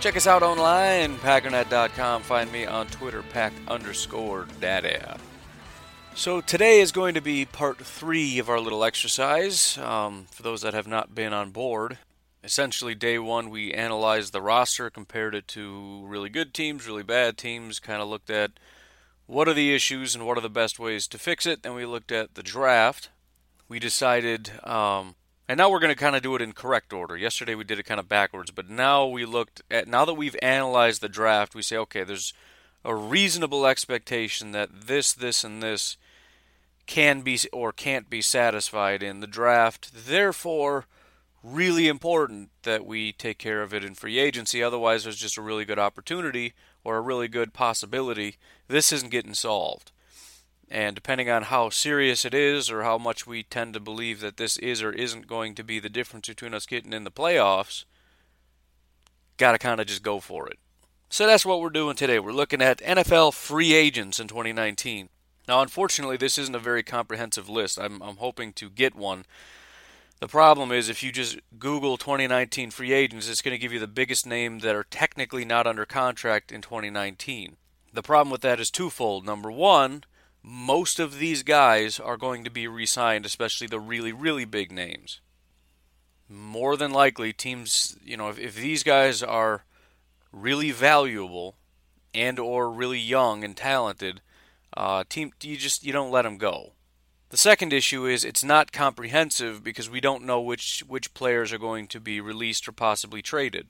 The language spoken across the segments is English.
Check us out online, packernet.com. Find me on Twitter, pack underscore daddy. So today is going to be part three of our little exercise. Um, for those that have not been on board, essentially day one we analyzed the roster, compared it to really good teams, really bad teams, kind of looked at what are the issues and what are the best ways to fix it. Then we looked at the draft. We decided, um, and now we're going to kind of do it in correct order. Yesterday we did it kind of backwards, but now we looked at, now that we've analyzed the draft, we say, okay, there's a reasonable expectation that this, this, and this can be or can't be satisfied in the draft. Therefore, really important that we take care of it in free agency. Otherwise, there's just a really good opportunity or a really good possibility, this isn't getting solved. And depending on how serious it is or how much we tend to believe that this is or isn't going to be the difference between us getting in the playoffs, got to kind of just go for it. So that's what we're doing today. We're looking at NFL free agents in 2019. Now, unfortunately, this isn't a very comprehensive list. I'm, I'm hoping to get one the problem is if you just Google 2019 free agents, it's going to give you the biggest names that are technically not under contract in 2019. The problem with that is twofold. Number one, most of these guys are going to be re signed, especially the really, really big names. More than likely, teams, you know, if, if these guys are really valuable and or really young and talented, uh, team you just you don't let them go. The second issue is it's not comprehensive because we don't know which which players are going to be released or possibly traded.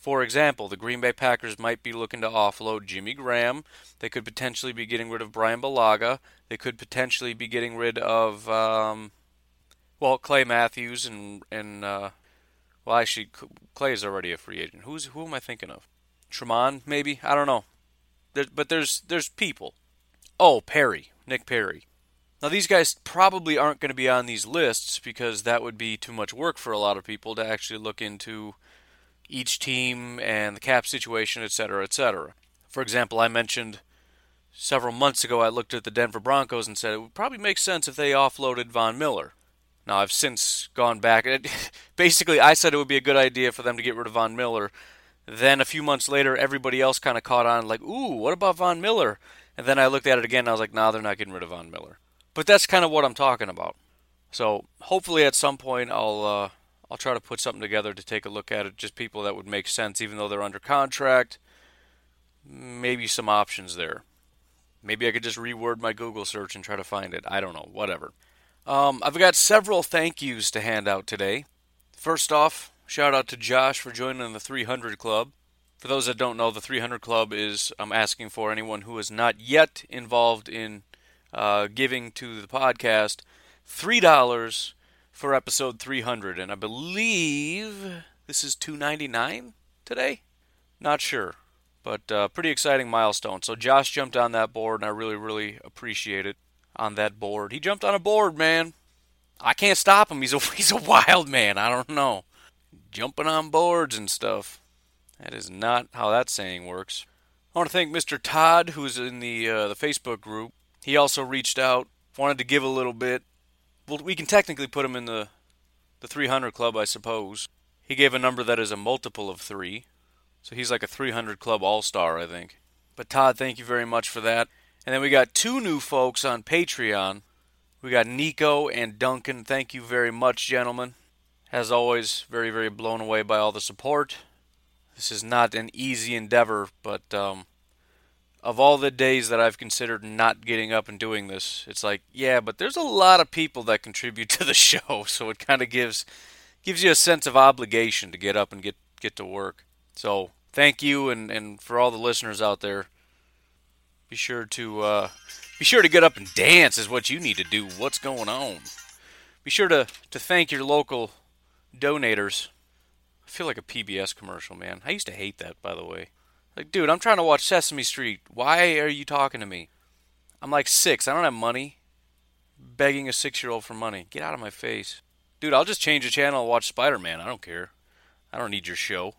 For example, the Green Bay Packers might be looking to offload Jimmy Graham. They could potentially be getting rid of Brian Bulaga. They could potentially be getting rid of, um, well, Clay Matthews and and uh, well, actually, Clay is already a free agent. Who's who am I thinking of? Tramon, maybe I don't know. There, but there's there's people. Oh, Perry, Nick Perry. Now, these guys probably aren't going to be on these lists because that would be too much work for a lot of people to actually look into each team and the cap situation, etc., etc. For example, I mentioned several months ago I looked at the Denver Broncos and said it would probably make sense if they offloaded Von Miller. Now, I've since gone back. Basically, I said it would be a good idea for them to get rid of Von Miller. Then a few months later, everybody else kind of caught on, like, ooh, what about Von Miller? And then I looked at it again and I was like, nah, they're not getting rid of Von Miller. But that's kind of what I'm talking about. So hopefully at some point I'll uh, I'll try to put something together to take a look at it. Just people that would make sense, even though they're under contract. Maybe some options there. Maybe I could just reword my Google search and try to find it. I don't know. Whatever. Um, I've got several thank yous to hand out today. First off, shout out to Josh for joining the 300 Club. For those that don't know, the 300 Club is I'm asking for anyone who is not yet involved in uh, giving to the podcast three dollars for episode 300, and I believe this is 299 today. Not sure, but uh, pretty exciting milestone. So Josh jumped on that board, and I really, really appreciate it. On that board, he jumped on a board, man. I can't stop him. He's a he's a wild man. I don't know, jumping on boards and stuff. That is not how that saying works. I want to thank Mr. Todd, who's in the uh, the Facebook group. He also reached out, wanted to give a little bit. Well, we can technically put him in the the 300 club, I suppose. He gave a number that is a multiple of three, so he's like a 300 club all star, I think. But Todd, thank you very much for that. And then we got two new folks on Patreon. We got Nico and Duncan. Thank you very much, gentlemen. As always, very, very blown away by all the support. This is not an easy endeavor, but um, of all the days that I've considered not getting up and doing this, it's like, yeah, but there's a lot of people that contribute to the show, so it kind of gives gives you a sense of obligation to get up and get get to work. So thank you, and and for all the listeners out there, be sure to uh, be sure to get up and dance is what you need to do. What's going on? Be sure to to thank your local donators. I feel like a PBS commercial, man. I used to hate that, by the way. Like, dude, I'm trying to watch Sesame Street. Why are you talking to me? I'm like six. I don't have money. Begging a six year old for money. Get out of my face. Dude, I'll just change the channel and watch Spider Man. I don't care. I don't need your show.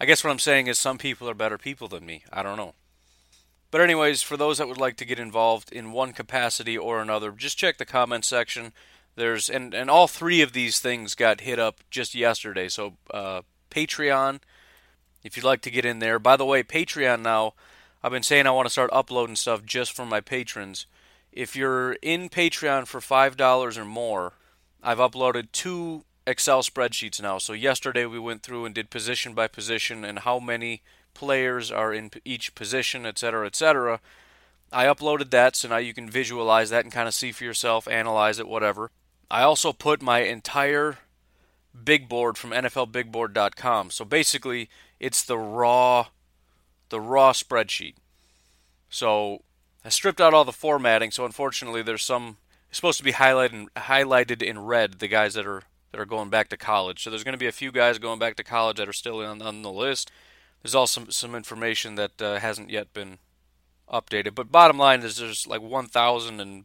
I guess what I'm saying is some people are better people than me. I don't know. But, anyways, for those that would like to get involved in one capacity or another, just check the comment section. There's and and all three of these things got hit up just yesterday. So uh, Patreon, if you'd like to get in there. By the way, Patreon now. I've been saying I want to start uploading stuff just for my patrons. If you're in Patreon for five dollars or more, I've uploaded two Excel spreadsheets now. So yesterday we went through and did position by position and how many players are in each position, etc., etc. I uploaded that, so now you can visualize that and kind of see for yourself, analyze it, whatever. I also put my entire big board from NFLBigBoard.com. So basically, it's the raw, the raw spreadsheet. So I stripped out all the formatting. So unfortunately, there's some supposed to be highlighted highlighted in red. The guys that are that are going back to college. So there's going to be a few guys going back to college that are still on, on the list. There's also some, some information that uh, hasn't yet been updated. But bottom line is there's like 1,000 and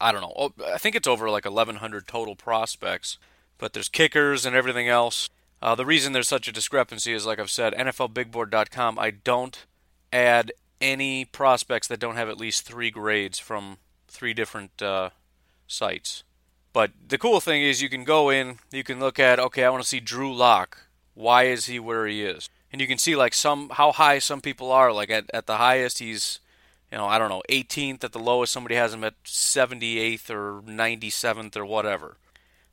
I don't know. Oh, I think it's over like 1,100 total prospects. But there's kickers and everything else. Uh, the reason there's such a discrepancy is, like I've said, NFLBigBoard.com. I don't add any prospects that don't have at least three grades from three different uh, sites. But the cool thing is, you can go in, you can look at, okay, I want to see Drew Lock. Why is he where he is? And you can see like some how high some people are. Like at, at the highest, he's you know, I don't know, 18th at the lowest, somebody has him at 78th or 97th or whatever.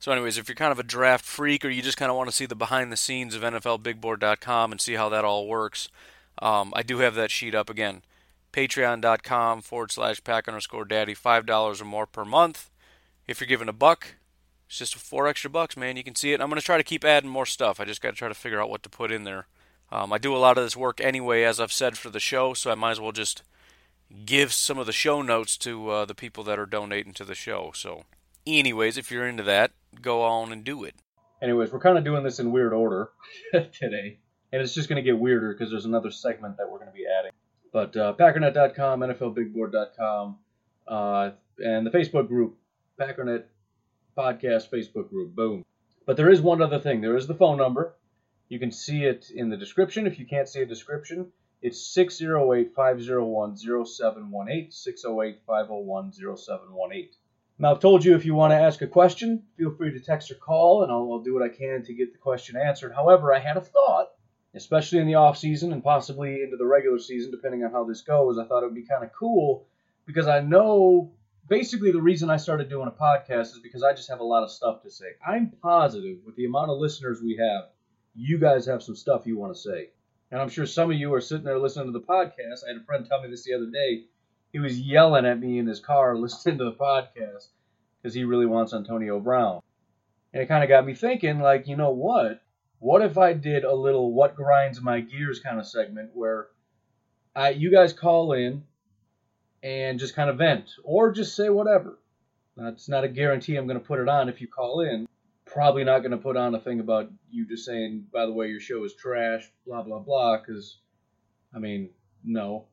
So, anyways, if you're kind of a draft freak or you just kind of want to see the behind the scenes of NFLBigBoard.com and see how that all works, um, I do have that sheet up again. Patreon.com forward slash pack underscore daddy, $5 or more per month. If you're giving a buck, it's just four extra bucks, man. You can see it. I'm going to try to keep adding more stuff. I just got to try to figure out what to put in there. Um, I do a lot of this work anyway, as I've said, for the show, so I might as well just give some of the show notes to uh, the people that are donating to the show. So, anyways, if you're into that, go on and do it. Anyways, we're kind of doing this in weird order today, and it's just going to get weirder because there's another segment that we're going to be adding. But uh, Packernet.com, NFLBigBoard.com, uh, and the Facebook group, Packernet Podcast Facebook group. Boom. But there is one other thing. There is the phone number. You can see it in the description. If you can't see a description, it's 608 501 0718. 608 501 0718. Now, I've told you if you want to ask a question, feel free to text or call, and I'll, I'll do what I can to get the question answered. However, I had a thought, especially in the off season and possibly into the regular season, depending on how this goes. I thought it would be kind of cool because I know basically the reason I started doing a podcast is because I just have a lot of stuff to say. I'm positive with the amount of listeners we have, you guys have some stuff you want to say. And I'm sure some of you are sitting there listening to the podcast. I had a friend tell me this the other day. He was yelling at me in his car listening to the podcast because he really wants Antonio Brown. And it kind of got me thinking, like, you know what? What if I did a little what grinds my gears kind of segment where I, you guys call in and just kind of vent or just say whatever. That's not a guarantee I'm going to put it on if you call in probably not going to put on a thing about you just saying, by the way, your show is trash, blah, blah, blah, because, I mean, no.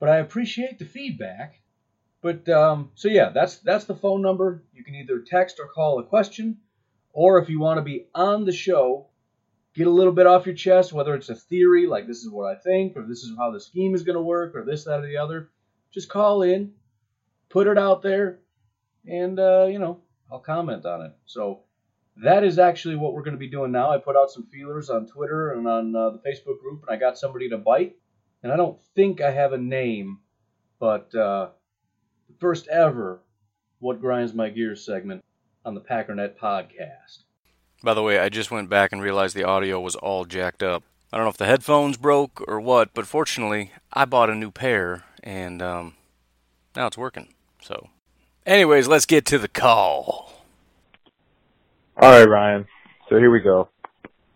But I appreciate the feedback. But, um, so yeah, that's, that's the phone number. You can either text or call a question, or if you want to be on the show, get a little bit off your chest, whether it's a theory, like this is what I think, or this is how the scheme is going to work, or this, that, or the other, just call in, put it out there, and, uh, you know, I'll comment on it. So, that is actually what we're going to be doing now. I put out some feelers on Twitter and on uh, the Facebook group, and I got somebody to bite. And I don't think I have a name, but uh, the first ever What Grinds My Gears segment on the Packernet podcast. By the way, I just went back and realized the audio was all jacked up. I don't know if the headphones broke or what, but fortunately, I bought a new pair, and um, now it's working. So, anyways, let's get to the call. All right, Ryan. So here we go.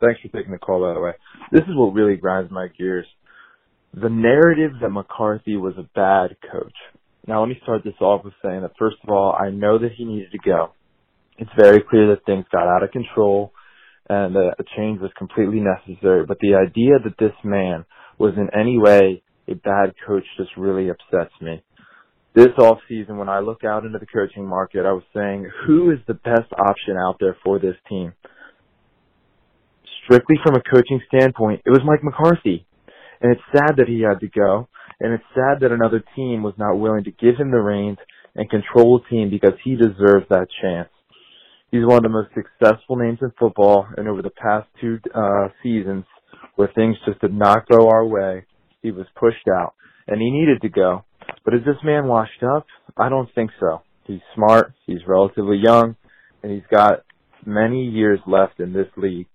Thanks for taking the call, by the way. This is what really grinds my gears. The narrative that McCarthy was a bad coach. Now, let me start this off with saying that, first of all, I know that he needed to go. It's very clear that things got out of control and that a change was completely necessary. But the idea that this man was in any way a bad coach just really upsets me. This off season, when I look out into the coaching market, I was saying, who is the best option out there for this team? Strictly from a coaching standpoint, it was Mike McCarthy. And it's sad that he had to go. And it's sad that another team was not willing to give him the reins and control the team because he deserves that chance. He's one of the most successful names in football, and over the past two uh, seasons, where things just did not go our way, he was pushed out, and he needed to go. But is this man washed up? I don't think so. He's smart, he's relatively young, and he's got many years left in this league.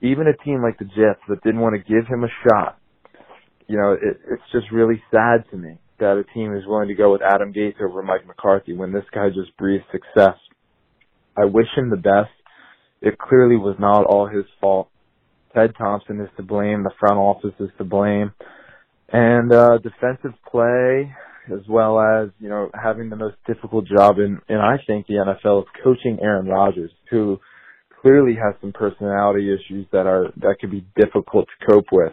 Even a team like the Jets that didn't want to give him a shot, you know, it, it's just really sad to me that a team is willing to go with Adam Gase over Mike McCarthy when this guy just breathes success. I wish him the best. It clearly was not all his fault. Ted Thompson is to blame. The front office is to blame. And, uh, defensive play, as well as, you know, having the most difficult job in, in I think the NFL of coaching Aaron Rodgers, who clearly has some personality issues that are, that could be difficult to cope with.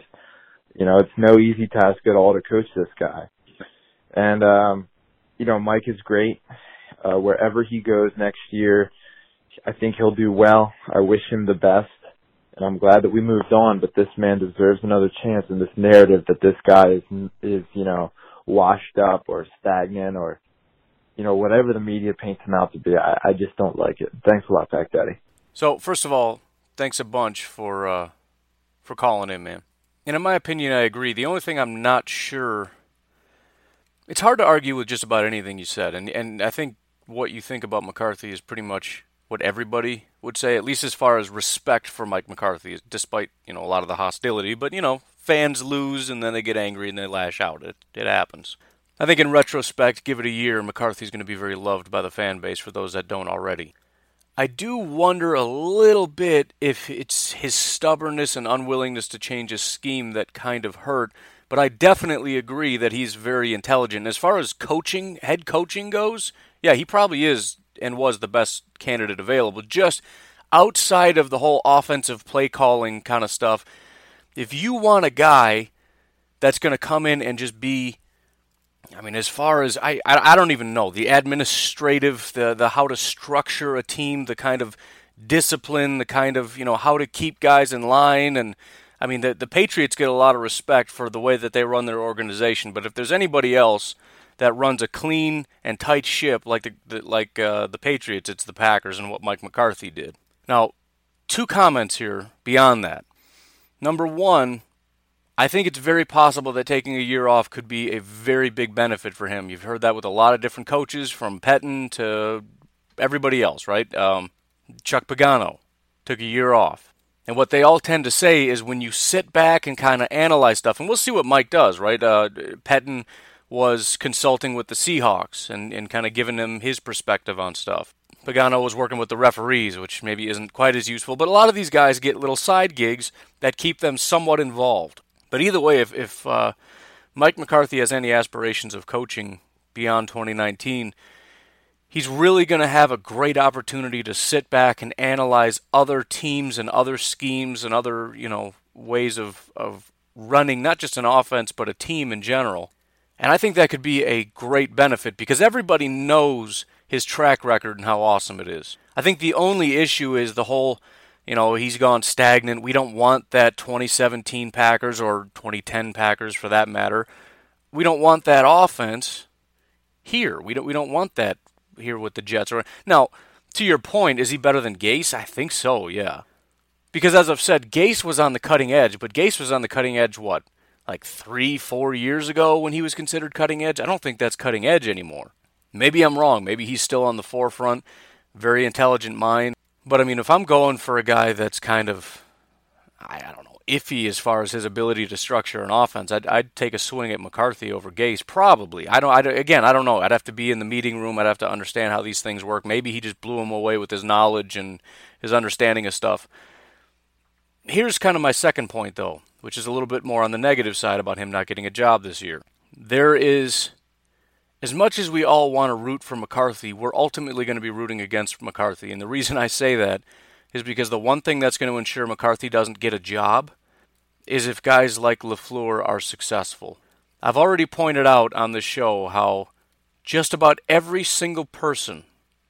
You know, it's no easy task at all to coach this guy. And, um, you know, Mike is great. Uh, wherever he goes next year, I think he'll do well. I wish him the best. And I'm glad that we moved on, but this man deserves another chance And this narrative that this guy is, is, you know, washed up or stagnant or, you know, whatever the media paints him out to be. I, I just don't like it. Thanks a lot, Pack Daddy. So, first of all, thanks a bunch for, uh, for calling in, man. And in my opinion, I agree. The only thing I'm not sure it's hard to argue with just about anything you said, and and I think what you think about McCarthy is pretty much what everybody would say, at least as far as respect for Mike McCarthy, despite you know a lot of the hostility. But you know, fans lose and then they get angry and they lash out. It it happens. I think in retrospect, give it a year, McCarthy's going to be very loved by the fan base for those that don't already. I do wonder a little bit if it's his stubbornness and unwillingness to change his scheme that kind of hurt but I definitely agree that he's very intelligent. As far as coaching, head coaching goes, yeah, he probably is and was the best candidate available. Just outside of the whole offensive play calling kind of stuff, if you want a guy that's going to come in and just be I mean, as far as I, I, I, don't even know the administrative, the the how to structure a team, the kind of discipline, the kind of you know how to keep guys in line, and I mean, the, the Patriots get a lot of respect for the way that they run their organization, but if there's anybody else that runs a clean and tight ship like the, the like uh, the Patriots, it's the Packers and what Mike McCarthy did. Now, two comments here beyond that. Number one, I think it's very possible that taking a year off could be a very big benefit for him. You've heard that with a lot of different coaches, from Pettine to everybody else, right? Um, Chuck Pagano took a year off. And what they all tend to say is when you sit back and kind of analyze stuff, and we'll see what Mike does, right? Uh, was consulting with the Seahawks and, and kind of giving them his perspective on stuff. Pagano was working with the referees, which maybe isn't quite as useful, but a lot of these guys get little side gigs that keep them somewhat involved. But either way, if, if uh, Mike McCarthy has any aspirations of coaching beyond 2019, he's really going to have a great opportunity to sit back and analyze other teams and other schemes and other, you know, ways of, of running not just an offense but a team in general. And I think that could be a great benefit because everybody knows his track record and how awesome it is. I think the only issue is the whole, you know, he's gone stagnant. We don't want that 2017 Packers or 2010 Packers for that matter. We don't want that offense here. We don't we don't want that here with the Jets. Or now, to your point, is he better than Gase? I think so. Yeah, because as I've said, Gase was on the cutting edge, but Gase was on the cutting edge what, like three, four years ago when he was considered cutting edge. I don't think that's cutting edge anymore. Maybe I'm wrong. Maybe he's still on the forefront. Very intelligent mind. But I mean, if I'm going for a guy that's kind of, I, I don't know iffy as far as his ability to structure an offense. I'd, I'd take a swing at McCarthy over Gase, probably. I don't. I, again, I don't know. I'd have to be in the meeting room. I'd have to understand how these things work. Maybe he just blew him away with his knowledge and his understanding of stuff. Here's kind of my second point, though, which is a little bit more on the negative side about him not getting a job this year. There is, as much as we all want to root for McCarthy, we're ultimately going to be rooting against McCarthy. And the reason I say that is because the one thing that's going to ensure McCarthy doesn't get a job is if guys like LaFleur are successful. I've already pointed out on the show how just about every single person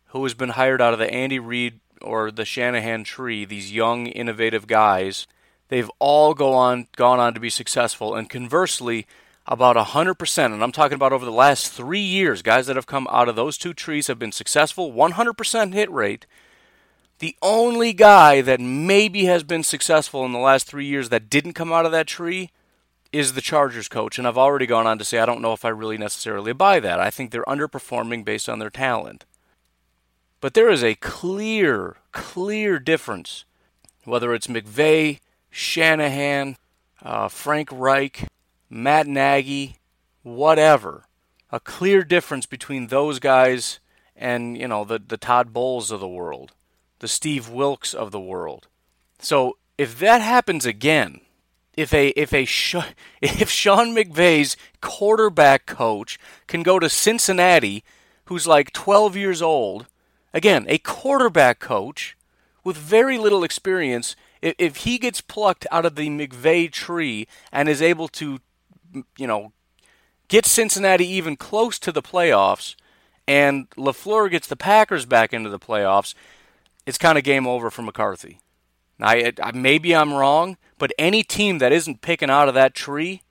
who has been hired out of the Andy Reid or the Shanahan tree, these young, innovative guys, they've all go on gone on to be successful. And conversely, about 100%, and I'm talking about over the last three years, guys that have come out of those two trees have been successful, 100% hit rate. The only guy that maybe has been successful in the last three years that didn't come out of that tree is the Chargers coach. And I've already gone on to say I don't know if I really necessarily buy that. I think they're underperforming based on their talent. But there is a clear, clear difference, whether it's McVay, Shanahan, uh, Frank Reich, Matt Nagy, whatever. A clear difference between those guys and, you know, the, the Todd Bowles of the world, the Steve Wilks of the world. So if that happens again, if a if a if Sean McVay's quarterback coach can go to Cincinnati, who's like 12 years old, Again, a quarterback coach with very little experience, if, if he gets plucked out of the McVay tree and is able to, you know, get Cincinnati even close to the playoffs, and LaFleur gets the Packers back into the playoffs, it's kind of game over for McCarthy. I, I, maybe I'm wrong, but any team that isn't picking out of that tree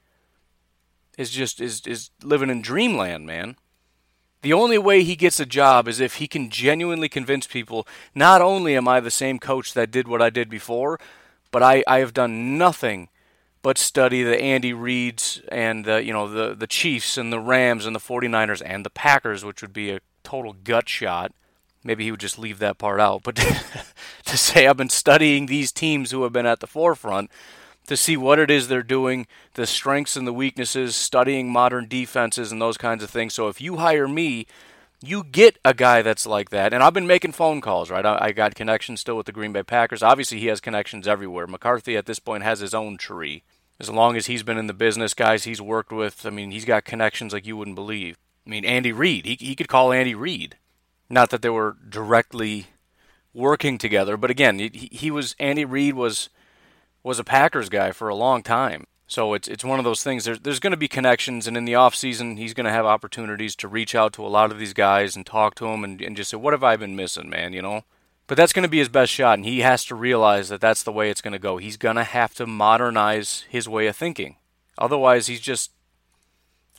is just is is living in dreamland, man. The only way he gets a job is if he can genuinely convince people not only am I the same coach that did what I did before, but I, I have done nothing but study the Andy Reids and the you know the the Chiefs and the Rams and the 49ers and the Packers, which would be a total gut shot. Maybe he would just leave that part out. But to say I've been studying these teams who have been at the forefront, to see what it is they're doing, the strengths and the weaknesses, studying modern defenses and those kinds of things. So if you hire me, you get a guy that's like that. And I've been making phone calls, right? I, I got connections still with the Green Bay Packers. Obviously, he has connections everywhere. McCarthy at this point has his own tree. As long as he's been in the business, guys he's worked with, I mean, he's got connections like you wouldn't believe. I mean, Andy Reid, he, he could call Andy Reid. Not that they were directly working together, but again, he, he was Andy Reid was was a Packers guy for a long time. So it's it's one of those things. There's there's going to be connections, and in the off season, he's going to have opportunities to reach out to a lot of these guys and talk to them, and, and just say, "What have I been missing, man?" You know. But that's going to be his best shot, and he has to realize that that's the way it's going to go. He's going to have to modernize his way of thinking. Otherwise, he's just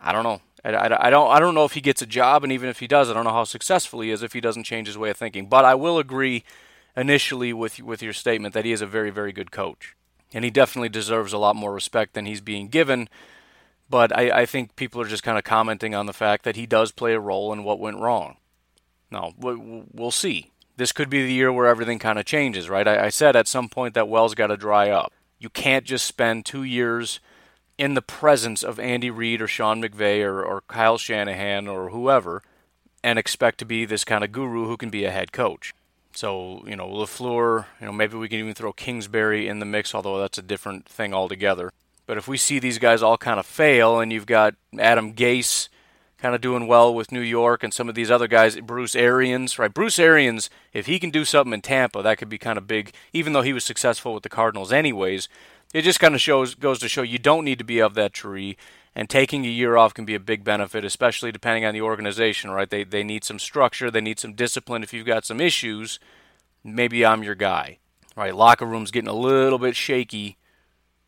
I don't know. I, I, I, don't I don't know if he gets a job, and even if he does, I don't know how successful he is if he doesn't change his way of thinking. But I will agree initially with with your statement that he is a very very good coach and he definitely deserves a lot more respect than he's being given. But I, I think people are just kind of commenting on the fact that he does play a role in what went wrong. Now, we'll see. This could be the year where everything kind of changes, right? I, I said at some point that well's got to dry up. You can't just spend two years in the presence of Andy Reid or Sean McVay or, or Kyle Shanahan or whoever and expect to be this kind of guru who can be a head coach. So, you know, LaFleur, you know, maybe we can even throw Kingsbury in the mix, although that's a different thing altogether. But if we see these guys all kind of fail and you've got Adam Gase kind of doing well with New York and some of these other guys, Bruce Arians, right? Bruce Arians, if he can do something in Tampa, that could be kind of big, even though he was successful with the Cardinals anyways. It just kind of shows goes to show you don't need to be of that tree and taking a year off can be a big benefit, especially depending on the organization, right? They they need some structure, they need some discipline. If you've got some issues, maybe I'm your guy, right? Locker room's getting a little bit shaky.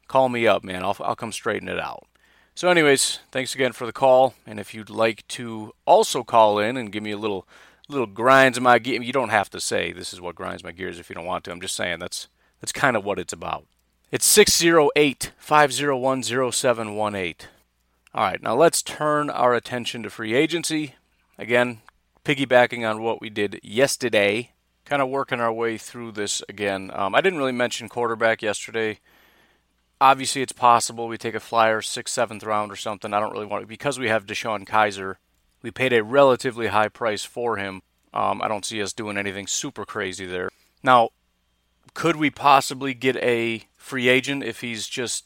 Call me up, man. I'll I'll come straighten it out. So, anyways, thanks again for the call. And if you'd like to also call in and give me a little little grinds my gears, you don't have to say this is what grinds my gears if you don't want to. I'm just saying that's that's kind of what it's about. It's 608 501 0718. All right, now let's turn our attention to free agency. Again, piggybacking on what we did yesterday, kind of working our way through this again. Um, I didn't really mention quarterback yesterday. Obviously, it's possible we take a flyer sixth, seventh round or something. I don't really want to because we have DeShone Kizer, We paid a relatively high price for him. Um, I don't see us doing anything super crazy there. Now, could we possibly get a free agent if he's just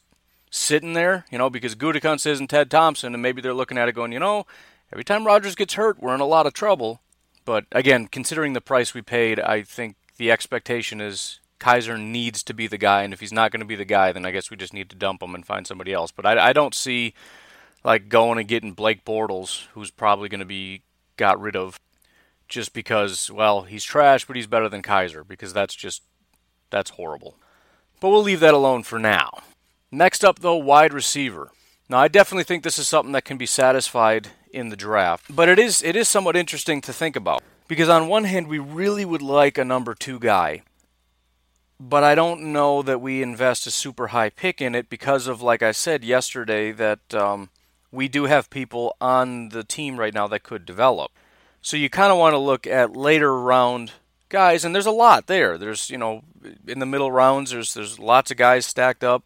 sitting there, you know, because Gutekunst isn't Ted Thompson, and maybe they're looking at it going, you know, every time Rodgers gets hurt, we're in a lot of trouble. But again, considering the price we paid, I think the expectation is Kizer needs to be the guy, and if he's not going to be the guy, then I guess we just need to dump him and find somebody else. But I, I don't see like going and getting Blake Bortles, who's probably going to be got rid of, just because well he's trash, but he's better than Kizer because that's just that's horrible. But we'll leave that alone for now. Next up, though, wide receiver. Now, I definitely think this is something that can be satisfied in the draft, but it is it is somewhat interesting to think about because on one hand, we really would like a number two guy, but I don't know that we invest a super high pick in it because of, like I said yesterday, that um, we do have people on the team right now that could develop. So you kind of want to look at later round guys, and there's a lot there. There's you know in the middle rounds, there's there's lots of guys stacked up.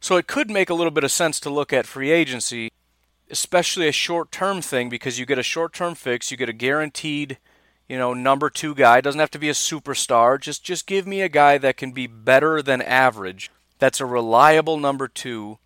So it could make a little bit of sense to look at free agency, especially a short-term thing because you get a short-term fix, you get a guaranteed, you know, number 2 guy, it doesn't have to be a superstar, just just give me a guy that can be better than average. That's a reliable number 2.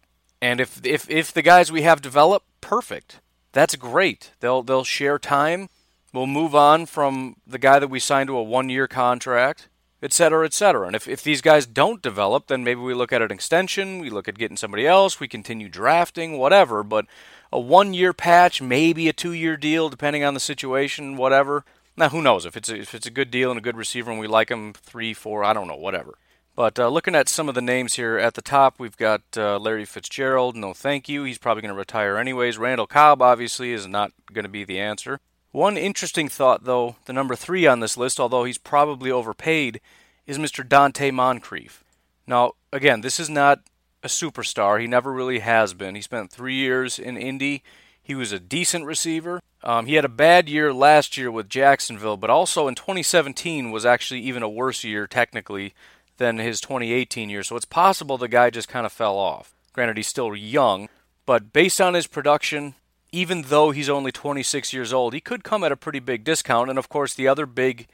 And if if if the guys we have develop, perfect. That's great. They'll they'll share time. We'll move on from the guy that we signed to a one-year contract et cetera, et cetera. And if, if these guys don't develop, then maybe we look at an extension, we look at getting somebody else, we continue drafting, whatever. But a one year patch, maybe a two year deal, depending on the situation, whatever. Now, who knows? If it's a, if it's a good deal and a good receiver and we like him, three, four, I don't know, whatever. But uh, looking at some of the names here at the top, we've got uh, Larry Fitzgerald. No, thank you. He's probably going to retire anyways. Randall Cobb obviously is not going to be the answer. One interesting thought, though, the number three on this list, although he's probably overpaid, is Mr. Donte Moncrief. Now, again, this is not a superstar. He never really has been. He spent three years in Indy. He was a decent receiver. Um, he had a bad year last year with Jacksonville, but also in 2017 was actually even a worse year technically than his 2018 year. So it's possible the guy just kind of fell off. Granted, he's still young, but based on his production, even though he's only 26 years old, he could come at a pretty big discount. And of course, the other big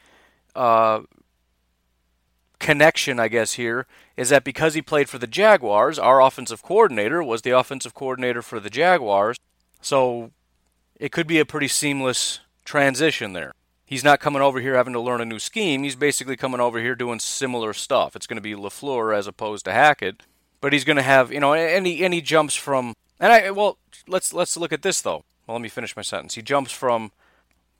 uh, connection, I guess, here is that because he played for the Jaguars, our offensive coordinator was the offensive coordinator for the Jaguars. So it could be a pretty seamless transition there. He's not coming over here having to learn a new scheme. He's basically coming over here doing similar stuff. It's going to be LaFleur as opposed to Hackett, but he's going to have, you know, any any jumps from and I well, let's let's look at this though. Well, let me finish my sentence. He jumps from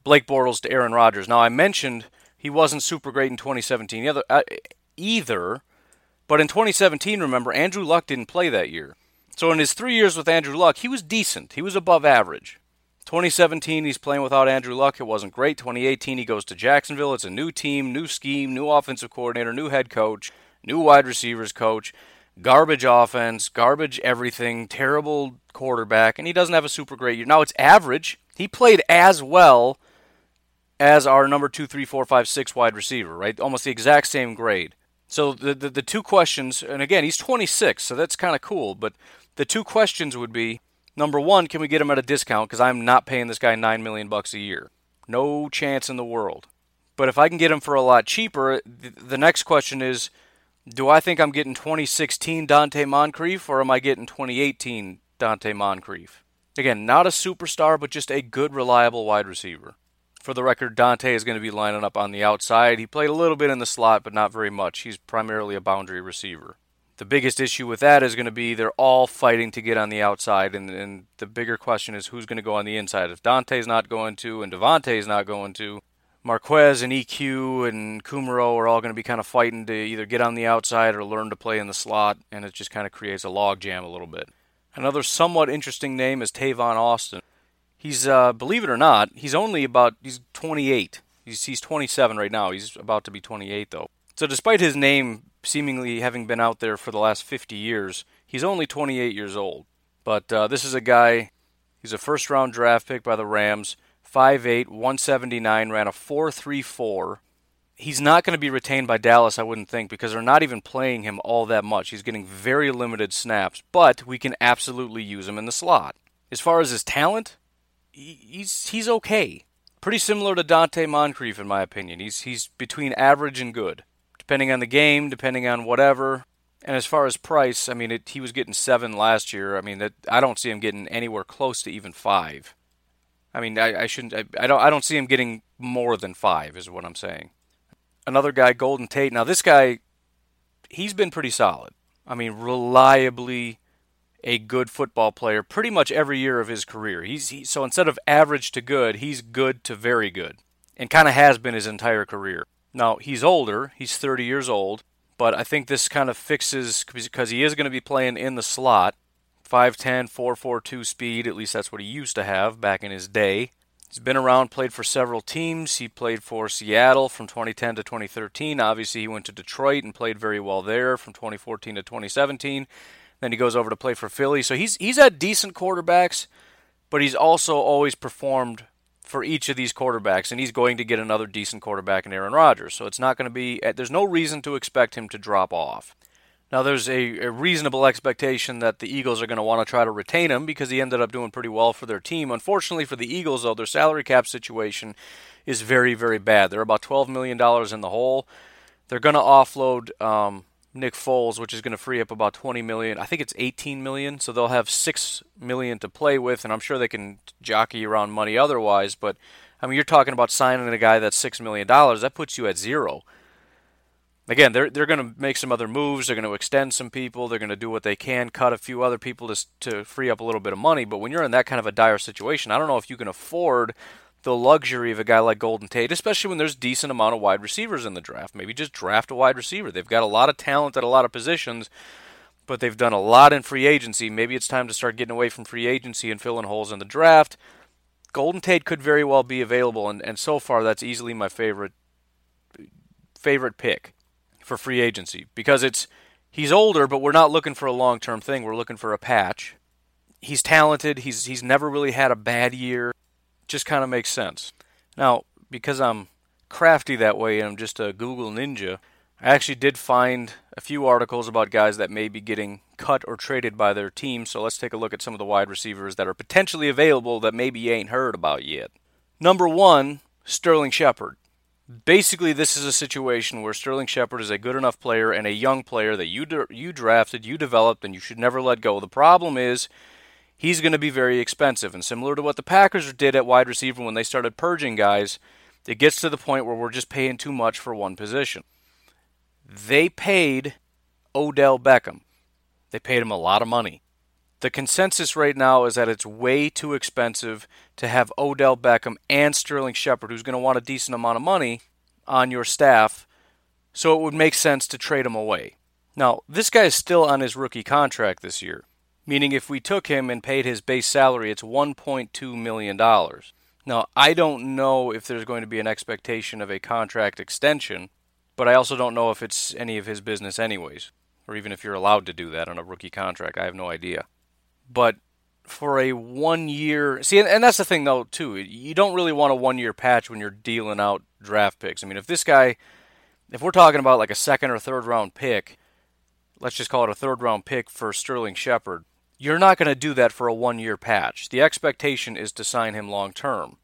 Blake Bortles to Aaron Rodgers. Now I mentioned he wasn't super great in 2017 either, uh, either. But in 2017, remember, Andrew Luck didn't play that year. So in his three years with Andrew Luck, he was decent. He was above average. 2017, he's playing without Andrew Luck. It wasn't great. 2018, he goes to Jacksonville. It's a new team, new scheme, new offensive coordinator, new head coach, new wide receivers coach, garbage offense, garbage everything, terrible quarterback, and he doesn't have a super great year. Now it's average. He played as well as our number two, three, four, five, six wide receiver, right? Almost the exact same grade. So the, the, the two questions, and again, he's 26, so that's kind of cool. But the two questions would be: number one, can we get him at a discount? Because I'm not paying this guy nine million bucks a year. No chance in the world. But if I can get him for a lot cheaper, the, the next question is: Do I think I'm getting 2016 Donte Moncrief, or am I getting 2018 Donte Moncrief? Again, not a superstar, but just a good, reliable wide receiver. For the record, Donte is going to be lining up on the outside. He played a little bit in the slot, but not very much. He's primarily a boundary receiver. The biggest issue with that is going to be they're all fighting to get on the outside, and, and the bigger question is who's going to go on the inside. If Donte's not going to, and Davante's not going to, Marquez and EQ and Kumerow are all going to be kind of fighting to either get on the outside or learn to play in the slot, and it just kind of creates a logjam a little bit. Another somewhat interesting name is Tavon Austin. He's, uh, believe it or not, he's only about, he's 28. He's, he's 27 right now. He's about to be 28, though. So despite his name seemingly having been out there for the last 50 years, he's only 28 years old. But uh, this is a guy, he's a first round draft pick by the Rams, 5'8, 179, ran a 4'3'4. He's not going to be retained by Dallas, I wouldn't think, because they're not even playing him all that much. He's getting very limited snaps, but we can absolutely use him in the slot. As far as his talent, he's he's okay. Pretty similar to Donte Moncrief in my opinion. He's he's between average and good, depending on the game, depending on whatever. And as far as price, I mean, it, he was getting seven last year. I mean, that I don't see him getting anywhere close to even five. I mean, I, I shouldn't. I, I don't. I don't see him getting more than five. Is what I'm saying. Another guy, Golden Tate. Now, this guy he's been pretty solid. I mean, reliably a good football player pretty much every year of his career. He's he, so instead of average to good, he's good to very good, and kind of has been his entire career. Now he's older; he's 30 years old, but I think this kind of fixes because he is going to be playing in the slot, 5'10", 4'4", speed. At least that's what he used to have back in his day. He's been around, played for several teams. He played for Seattle from 2010 to 2013. Obviously, he went to Detroit and played very well there from 2014 to 2017. Then he goes over to play for Philly. So he's he's had decent quarterbacks, but he's also always performed for each of these quarterbacks, and he's going to get another decent quarterback in Aaron Rodgers. So it's not going to be. There's no reason to expect him to drop off. Now, there's a, a reasonable expectation that the Eagles are going to want to try to retain him because he ended up doing pretty well for their team. Unfortunately for the Eagles, though, their salary cap situation is very, very bad. They're about $12 million in the hole. They're going to offload um, Nick Foles, which is going to free up about 20 million. I think it's 18 million, so they'll have 6 million to play with and I'm sure they can jockey around money otherwise, but I mean you're talking about signing a guy that's 6 million dollars, that puts you at zero. Again, they're they're going to make some other moves, they're going to extend some people, they're going to do what they can, cut a few other people to to free up a little bit of money, but when you're in that kind of a dire situation, I don't know if you can afford the luxury of a guy like Golden Tate, especially when there's decent amount of wide receivers in the draft. Maybe just draft a wide receiver. They've got a lot of talent at a lot of positions, but they've done a lot in free agency. Maybe it's time to start getting away from free agency and filling holes in the draft. Golden Tate could very well be available, and, and so far that's easily my favorite favorite pick for free agency because it's he's older, but we're not looking for a long term thing. We're looking for a patch. He's talented. He's he's never really had a bad year just kind of makes sense. Now, because I'm crafty that way and I'm just a Google ninja, I actually did find a few articles about guys that may be getting cut or traded by their team, so let's take a look at some of the wide receivers that are potentially available that maybe you ain't heard about yet. Number one, Sterling Shepard. Basically, this is a situation where Sterling Shepard is a good enough player and a young player that you you drafted, you developed, and you should never let go. The problem is he's going to be very expensive. And similar to what the Packers did at wide receiver when they started purging guys, it gets to the point where we're just paying too much for one position. They paid Odell Beckham. They paid him a lot of money. The consensus right now is that it's way too expensive to have Odell Beckham and Sterling Shepard, who's going to want a decent amount of money, on your staff. So it would make sense to trade him away. Now, this guy is still on his rookie contract this year meaning if we took him and paid his base salary, it's $1.2 million. Now, I don't know if there's going to be an expectation of a contract extension, but I also don't know if it's any of his business, anyways, or even if you're allowed to do that on a rookie contract. I have no idea. But for a one year, see, and, and that's the thing, though, too. You don't really want a one year patch when you're dealing out draft picks. I mean, if this guy, if we're talking about like a second or third round pick, let's just call it a third round pick for Sterling Shepard, you're not going to do that for a one year patch. The expectation is to sign him long term.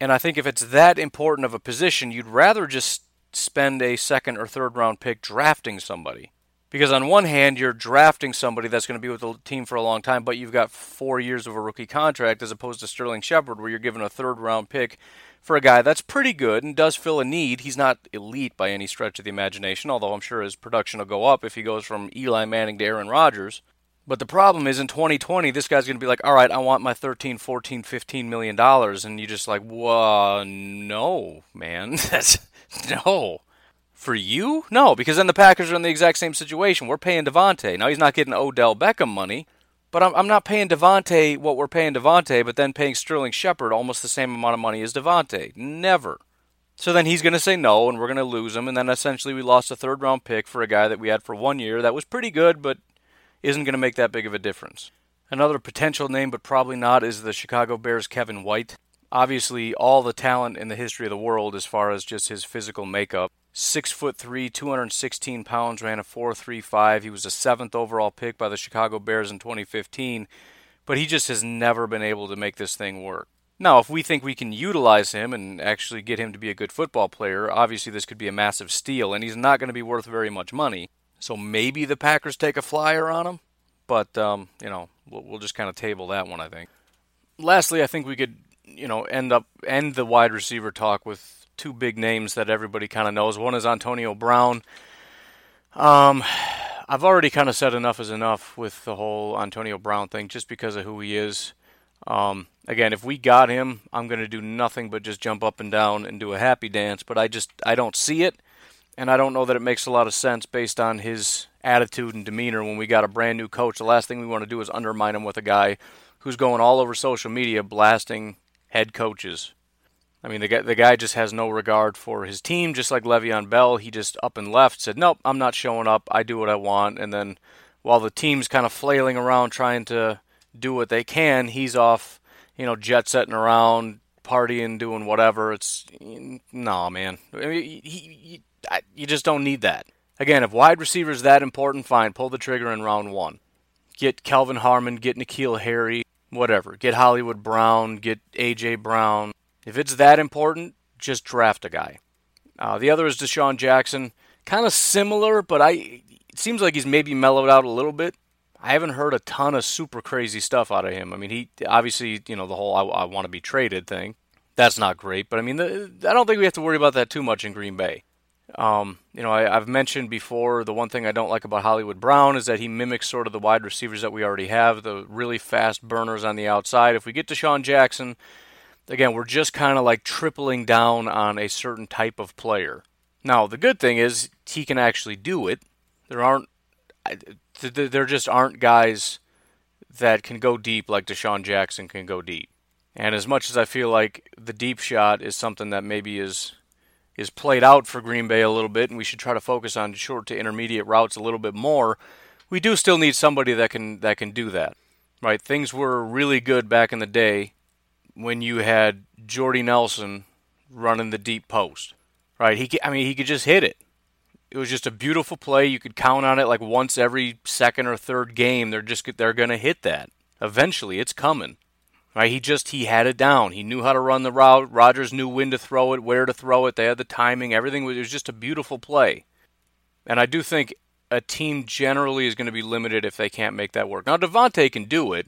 And I think if it's that important of a position, you'd rather just spend a second or third round pick drafting somebody. Because on one hand, you're drafting somebody that's going to be with the team for a long time, but you've got four years of a rookie contract as opposed to Sterling Shepard, where you're given a third round pick for a guy that's pretty good and does fill a need. He's not elite by any stretch of the imagination, although I'm sure his production will go up if he goes from Eli Manning to Aaron Rodgers. But the problem is in 2020, this guy's going to be like, all right, I want my 13, 14, 15 million dollars. And you're just like, whoa, no, man. That's no. For you? No, because then the Packers are in the exact same situation. We're paying Davante. Now he's not getting Odell Beckham money, but I'm, I'm not paying Davante what we're paying Davante, but then paying Sterling Shepard almost the same amount of money as Davante. Never. So then he's going to say no, and we're going to lose him. And then essentially we lost a third round pick for a guy that we had for one year that was pretty good, but isn't going to make that big of a difference. Another potential name, but probably not, is the Chicago Bears' Kevin White. Obviously, all the talent in the history of the world as far as just his physical makeup. Six foot three, 216 pounds, ran a 4.35. He was a seventh overall pick by the Chicago Bears in 2015, but he just has never been able to make this thing work. Now, if we think we can utilize him and actually get him to be a good football player, obviously this could be a massive steal, and he's not going to be worth very much money. So maybe the Packers take a flyer on him, but um, you know we'll, we'll just kind of table that one. I think. Lastly, I think we could you know end up end the wide receiver talk with two big names that everybody kind of knows. One is Antonio Brown. Um, I've already kind of said enough is enough with the whole Antonio Brown thing, just because of who he is. Um, again, if we got him, I'm going to do nothing but just jump up and down and do a happy dance. But I just I don't see it, and I don't know that it makes a lot of sense based on his attitude and demeanor. When we got a brand new coach, the last thing we want to do is undermine him with a guy who's going all over social media blasting head coaches. I mean, the guy, the guy just has no regard for his team, just like Le'Veon Bell. He just up and left, said, "Nope, I'm not showing up. I do what I want." And then, while the team's kind of flailing around trying to do what they can, he's off, you know, jet setting around, partying, doing whatever. It's no, man. I mean, he, he, you just don't need that. Again, if wide receivers that important, fine, pull the trigger in round one. Get Kelvin Harmon, get N'Keal Harry, whatever. Get Hollywood Brown, get AJ Brown, if it's that important, just draft a guy. Uh, the other is DeSean Jackson. Kind of similar, but I it seems like he's maybe mellowed out a little bit. I haven't heard a ton of super crazy stuff out of him. I mean, he obviously, you know, the whole I, I want to be traded thing. That's not great, but I mean, the, I don't think we have to worry about that too much in Green Bay. Um, you know, I, have mentioned before the one thing I don't like about Hollywood Brown is that he mimics sort of the wide receivers that we already have, the really fast burners on the outside. If we get DeSean Jackson, again, we're just kind of like tripling down on a certain type of player. Now, the good thing is he can actually do it. There aren't, there just aren't guys that can go deep like DeSean Jackson can go deep. And as much as I feel like the deep shot is something that maybe is is played out for Green Bay a little bit, and we should try to focus on short to intermediate routes a little bit more, we do still need somebody that can that can do that. Right? Things were really good back in the day when you had Jordy Nelson running the deep post. Right? He I mean he could just hit it. It was just a beautiful play. You could count on it like once every second or third game. They're just they're going to hit that. Eventually, it's coming. Right? He just he had it down. He knew how to run the route. Rodgers knew when to throw it, where to throw it. They had the timing. Everything was, it was just a beautiful play. And I do think a team generally is going to be limited if they can't make that work. Now Davante can do it.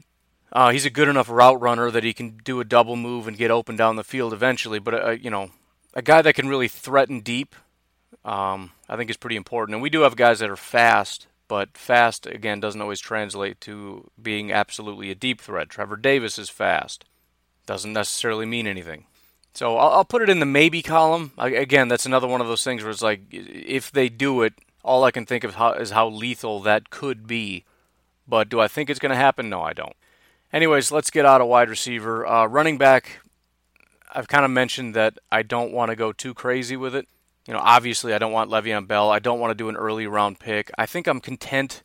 Uh, he's a good enough route runner that he can do a double move and get open down the field eventually. But uh, you know, a guy that can really threaten deep, um, I think is pretty important. And we do have guys that are fast, but fast again doesn't always translate to being absolutely a deep threat. Trevor Davis is fast, doesn't necessarily mean anything. So I'll, I'll put it in the maybe column. I, again, that's another one of those things where it's like if they do it, all I can think of how, is how lethal that could be. But do I think it's going to happen? No, I don't. Anyways, let's get out of wide receiver. Uh, running back, I've kind of mentioned that I don't want to go too crazy with it. You know, obviously, I don't want Le'Veon Bell. I don't want to do an early round pick. I think I'm content.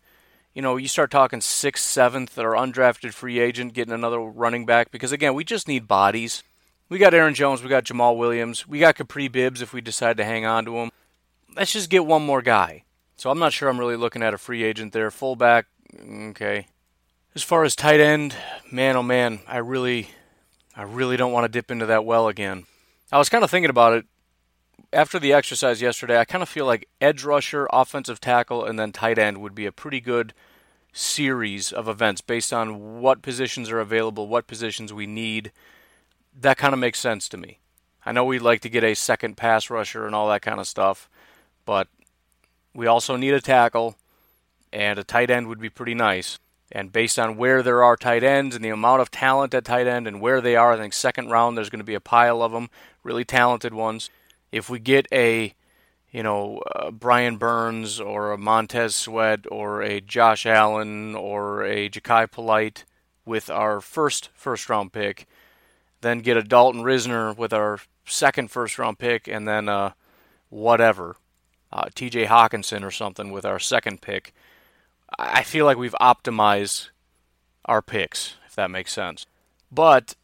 You know, you start talking sixth, seventh, or undrafted free agent, getting another running back because again, we just need bodies. We got Aaron Jones, we got Jamaal Williams, we got Kapri Bibbs if we decide to hang on to him. Let's just get one more guy. So I'm not sure I'm really looking at a free agent there. Fullback, okay. As far as tight end, man, oh man, I really, I really don't want to dip into that well again. I was kind of thinking about it after the exercise yesterday. I kind of feel like edge rusher, offensive tackle, and then tight end would be a pretty good series of events based on what positions are available, what positions we need. That kind of makes sense to me. I know we'd like to get a second pass rusher and all that kind of stuff, but we also need a tackle, and a tight end would be pretty nice. And based on where there are tight ends and the amount of talent at tight end and where they are, I think second round there's going to be a pile of them, really talented ones. If we get a, you know, uh, Brian Burns or a Montez Sweat or a Josh Allen or a Jachai Polite with our first first round pick, then get a Dalton Risner with our second first round pick, and then uh, whatever, uh, T.J. Hockenson or something with our second pick I feel like we've optimized our picks, if that makes sense. But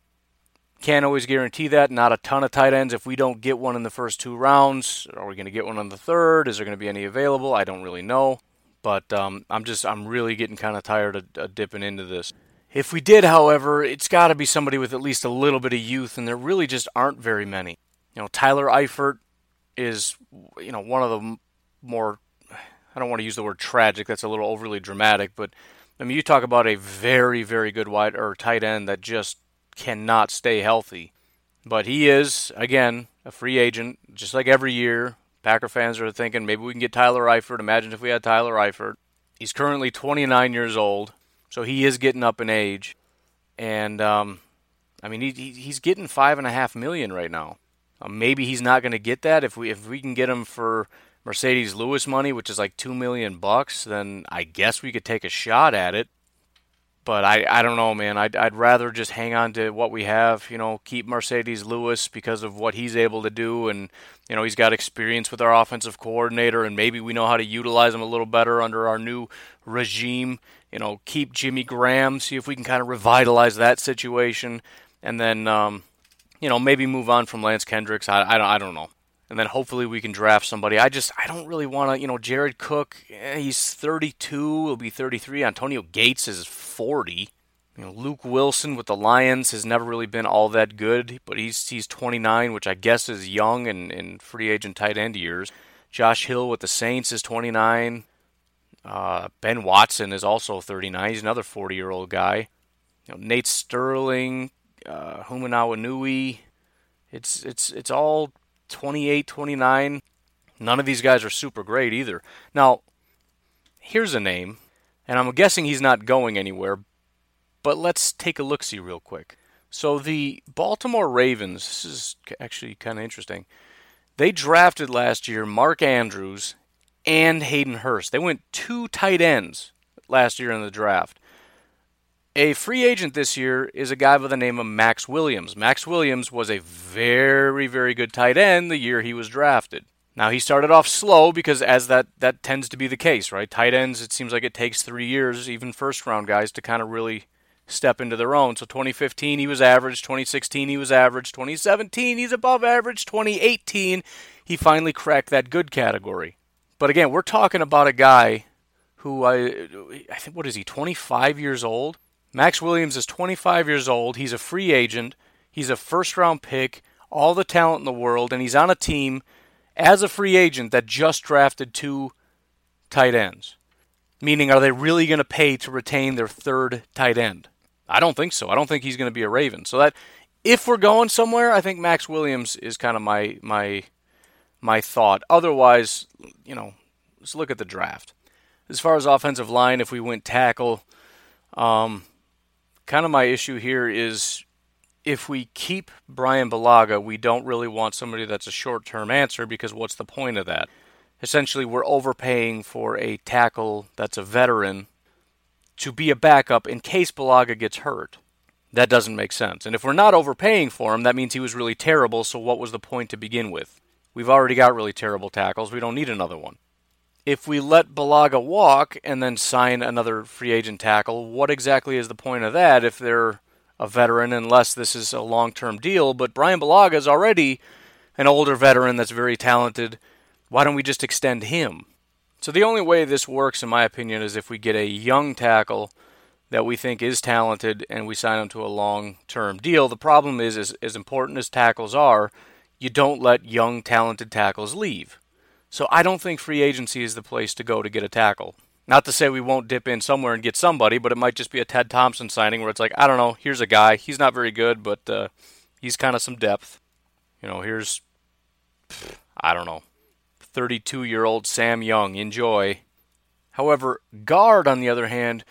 can't always guarantee that. Not a ton of tight ends. If we don't get one in the first two rounds, are we going to get one in the third? Is there going to be any available? I don't really know. But um, I'm just I'm really getting kind of tired of, of dipping into this. If we did, however, it's got to be somebody with at least a little bit of youth, and there really just aren't very many. You know, Tyler Eifert is you know one of the more I don't want to use the word tragic. That's a little overly dramatic, but I mean, you talk about a very, very good wide or tight end that just cannot stay healthy. But he is again a free agent, just like every year. Packer fans are thinking maybe we can get Tyler Eifert. Imagine if we had Tyler Eifert. He's currently 29 years old, so he is getting up in age, and um, I mean he, he's getting five and a half million right now. Uh, maybe he's not going to get that if we if we can get him for Marcedes Lewis money, which is like two million bucks, then I guess we could take a shot at it. But I, I don't know, man. I'd, I'd rather just hang on to what we have, you know, keep Marcedes Lewis because of what he's able to do. And, you know, he's got experience with our offensive coordinator, and maybe we know how to utilize him a little better under our new regime. You know, keep Jimmy Graham, see if we can kind of revitalize that situation. And then, um, you know, maybe move on from Lance Kendricks. I, I, don't, I don't know and then hopefully we can draft somebody. I just I don't really want to, you know, Jared Cook, eh, he's 32, he'll be 33. Antonio Gates is 40. You know, Luke Wilson with the Lions has never really been all that good, but he's he's 29, which I guess is young and in free agent tight end years. Josh Hill with the Saints is 29. Uh, ben Watson is also 39. He's another 40 year old guy. You know, Nate Sterling, uh, Nui. It's it's it's all 28, 29. None of these guys are super great either. Now, here's a name, and I'm guessing he's not going anywhere, but let's take a look see real quick. So the Baltimore Ravens, this is actually kind of interesting. They drafted last year Mark Andrews and Hayden Hurst. They went two tight ends last year in the draft. A free agent this year is a guy by the name of Maxx Williams. Maxx Williams was a very, very good tight end the year he was drafted. Now he started off slow because as that that tends to be the case, right? Tight ends, it seems like it takes three years, even first round guys, to kind of really step into their own. So 2015 he was average, 2016 he was average, 2017 he's above average, 2018 he finally cracked that good category. But again, we're talking about a guy who I I think what is he, 25 years old? Maxx Williams is 25 years old. He's a free agent. He's a first round pick, all the talent in the world, and he's on a team as a free agent that just drafted two tight ends. Meaning, are they really going to pay to retain their third tight end? I don't think so. I don't think he's going to be a Raven. So that if we're going somewhere, I think Maxx Williams is kind of my my my thought. Otherwise, you know, let's look at the draft. As far as offensive line, if we went tackle, um, kind of my issue here is if we keep Brian Bulaga, we don't really want somebody that's a short term answer because what's the point of that? Essentially, we're overpaying for a tackle that's a veteran to be a backup in case Bulaga gets hurt. That doesn't make sense. And if we're not overpaying for him, that means he was really terrible, so what was the point to begin with? We've already got really terrible tackles, we don't need another one if we let Bulaga walk and then sign another free agent tackle, what exactly is the point of that if they're a veteran, unless this is a long term deal? But Brian Bulaga is already an older veteran that's very talented. Why don't we just extend him? So the only way this works, in my opinion, is if we get a young tackle that we think is talented and we sign him to a long term deal. The problem is, is, as important as tackles are, you don't let young, talented tackles leave. So I don't think free agency is the place to go to get a tackle. Not to say we won't dip in somewhere and get somebody, but it might just be a Ted Thompson signing where it's like, I don't know, here's a guy. He's not very good, but uh, he's kind of some depth. You know, here's, I don't know, 32 year old Sam Young. Enjoy. However, guard, on the other hand,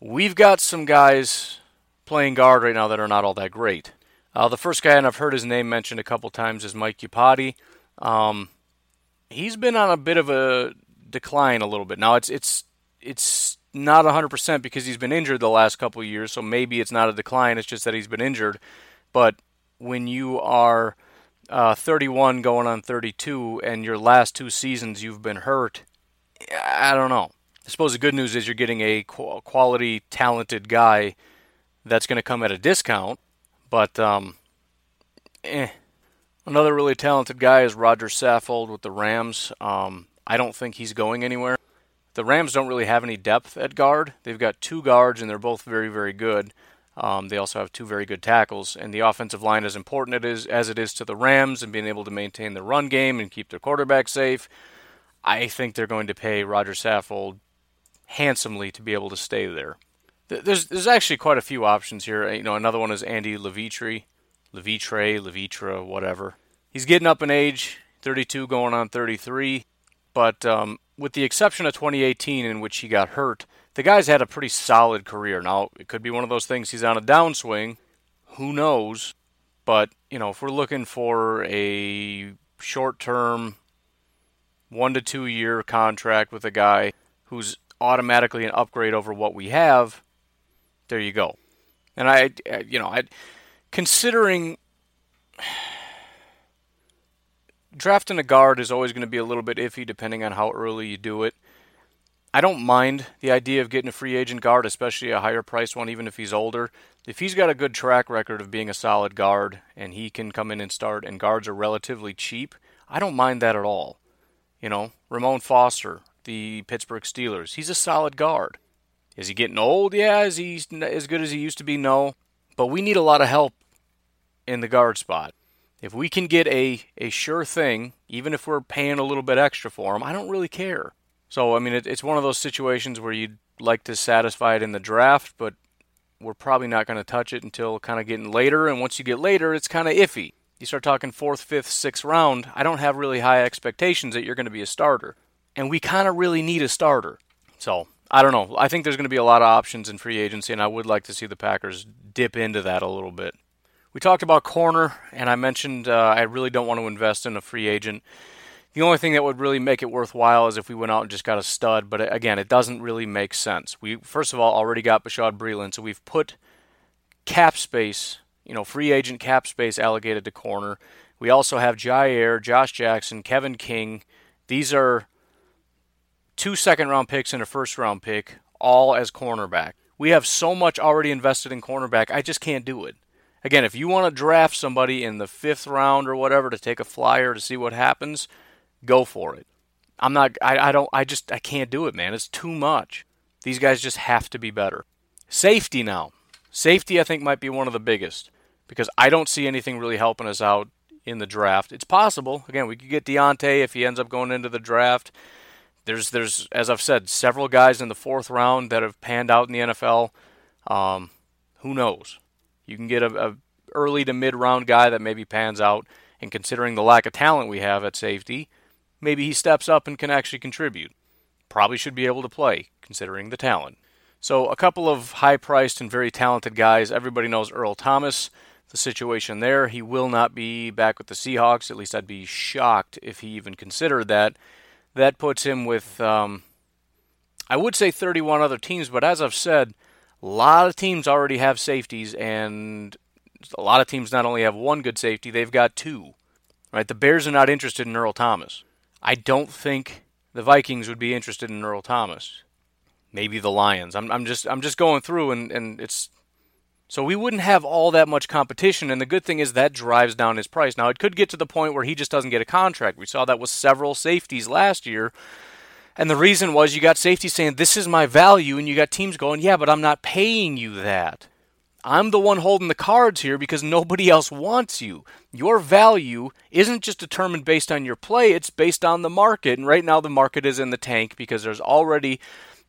we've got some guys playing guard right now that are not all that great. Uh, the first guy, and I've heard his name mentioned a couple times, is Mike Iupati. Um, he's been on a bit of a decline a little bit. Now it's it's it's not 100% because he's been injured the last couple years, so maybe it's not a decline, it's just that he's been injured. But when you are uh, 31 going on 32 and your last two seasons you've been hurt, I don't know. I suppose the good news is you're getting a quality, talented guy that's going to come at a discount, but um, eh, Another really talented guy is Roger Saffold with the Rams. Um, I don't think he's going anywhere. The Rams don't really have any depth at guard. They've got two guards, and they're both very, very good. Um, they also have two very good tackles, and the offensive line, as important it is as it is to the Rams, and being able to maintain the run game and keep their quarterback safe, I think they're going to pay Roger Saffold handsomely to be able to stay there. There's there's actually quite a few options here. You know, another one is Andy Levitre. Levitre, Levitra, whatever. He's getting up in age. 32 going on 33. But um, with the exception of 2018, in which he got hurt, the guy's had a pretty solid career. Now, it could be one of those things he's on a downswing. Who knows? But, you know, if we're looking for a short term, one to two year contract with a guy who's automatically an upgrade over what we have, there you go. And I, you know, I, considering drafting a guard is always going to be a little bit iffy depending on how early you do it. I don't mind the idea of getting a free agent guard, especially a higher priced one, even if he's older. If he's got a good track record of being a solid guard and he can come in and start, and guards are relatively cheap, I don't mind that at all. You know, Ramon Foster, the Pittsburgh Steelers, he's a solid guard. Is he getting old? Yeah. Is he as good as he used to be? No. But we need a lot of help in the guard spot. If we can get a, a sure thing, even if we're paying a little bit extra for him, I don't really care. So, I mean, it, it's one of those situations where you'd like to satisfy it in the draft, but we're probably not going to touch it until kind of getting later. And once you get later, it's kind of iffy. You start talking fourth, fifth, sixth round, I don't have really high expectations that you're going to be a starter. And we kind of really need a starter. So, I don't know. I think there's going to be a lot of options in free agency, and I would like to see the Packers dip into that a little bit. We talked about corner, and I mentioned uh, I really don't want to invest in a free agent. The only thing that would really make it worthwhile is if we went out and just got a stud. But again, it doesn't really make sense. We first of all already got Bashaud Breeland, so we've put cap space, you know, free agent cap space allocated to corner. We also have Jaire, Josh Jackson, Kevin King. These are two second round picks and a first round pick, all as cornerback. We have so much already invested in cornerback, I just can't do it. Again, if you want to draft somebody in the fifth round or whatever to take a flyer to see what happens, go for it. I'm not, I, I don't, I just, I can't do it, man. It's too much. These guys just have to be better. Safety now. Safety, I think, might be one of the biggest because I don't see anything really helping us out in the draft. It's possible. Again, we could get Diontae if he ends up going into the draft. There's, there's, as I've said, several guys in the fourth round that have panned out in the NFL. Um, who knows? You can get a, a early to mid round guy that maybe pans out, and considering the lack of talent we have at safety, maybe he steps up and can actually contribute. Probably should be able to play, considering the talent. So, a couple of high priced and very talented guys. Everybody knows Earl Thomas. The situation there, he will not be back with the Seahawks. At least I'd be shocked if he even considered that. That puts him with, um, I would say 31 other teams, but as I've said, a lot of teams already have safeties, and a lot of teams not only have one good safety, they've got two. Right? The Bears are not interested in Earl Thomas. I don't think the Vikings would be interested in Earl Thomas. Maybe the Lions. I'm, I'm just I'm just going through, and, and it's so we wouldn't have all that much competition. And the good thing is that drives down his price. Now it could get to the point where he just doesn't get a contract. We saw that with several safeties last year and the reason was you got safety saying, This is my value, and you got teams going, Yeah, but I'm not paying you that. I'm the one holding the cards here because nobody else wants you. Your value isn't just determined based on your play, it's based on the market. And right now, the market is in the tank because there's already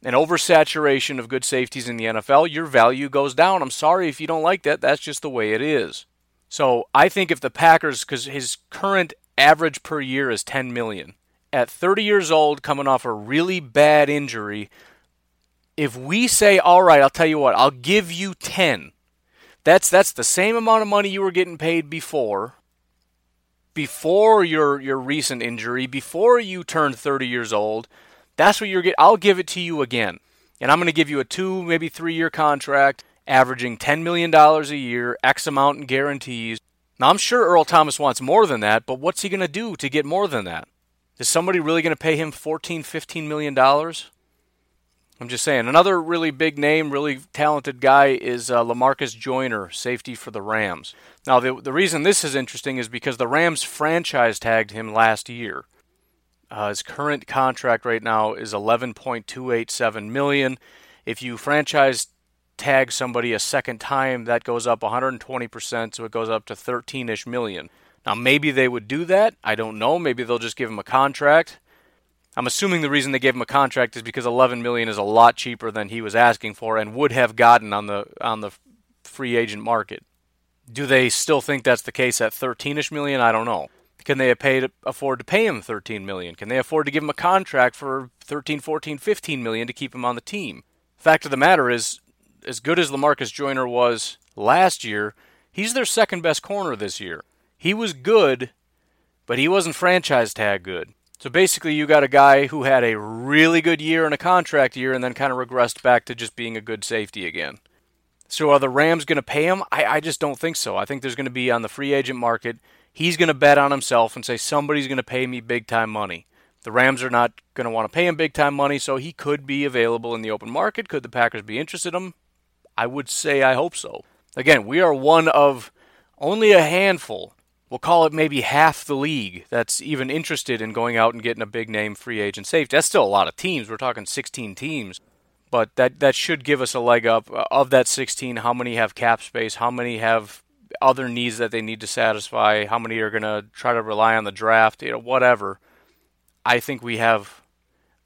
an oversaturation of good safeties in the NFL. Your value goes down. I'm sorry if you don't like that. That's just the way it is. So I think if the Packers, because his current average per year is 10 million at 30 years old, coming off a really bad injury, if we say, all right, I'll tell you what, I'll give you 10, that's, that's the same amount of money you were getting paid before, before your, your recent injury, before you turned 30 years old, that's what you're getting. I'll give it to you again. And I'm going to give you a two, maybe three year contract, averaging $10 million a year, X amount in guarantees. Now, I'm sure Earl Thomas wants more than that, but what's he going to do to get more than that? Is somebody really going to pay him $14, 15 million dollars? I'm just saying. Another really big name, really talented guy is uh, Lamarcus Joyner, safety for the Rams. Now, the, the reason this is interesting is because the Rams franchise tagged him last year. Uh, his current contract right now is 11.287 million. If you franchise tag somebody a second time, that goes up 120%, so it goes up to 13ish million. Now, maybe they would do that. I don't know. Maybe they'll just give him a contract. I'm assuming the reason they gave him a contract is because 11 million is a lot cheaper than he was asking for and would have gotten on the on the free agent market. Do they still think that's the case at 13ish million? I don't know. Can they to afford to pay him 13 million? Can they afford to give him a contract for 13, 14, 15 million to keep him on the team? Fact of the matter is, as good as Lamarcus Joyner was last year, he's their second best corner this year. He was good, but he wasn't franchise tag good. So basically, you got a guy who had a really good year and a contract year and then kind of regressed back to just being a good safety again. So are the Rams going to pay him? I, I just don't think so. I think there's going to be on the free agent market, he's going to bet on himself and say, somebody's going to pay me big time money. The Rams are not going to want to pay him big time money, so he could be available in the open market. Could the Packers be interested in him? I would say I hope so. Again, we are one of only a handful we'll call it maybe half the league that's even interested in going out and getting a big name free agent safety. That's still a lot of teams. We're talking 16 teams. But that, that should give us a leg up. Uh, of that 16, how many have cap space? How many have other needs that they need to satisfy? How many are going to try to rely on the draft? You know, whatever. I think we have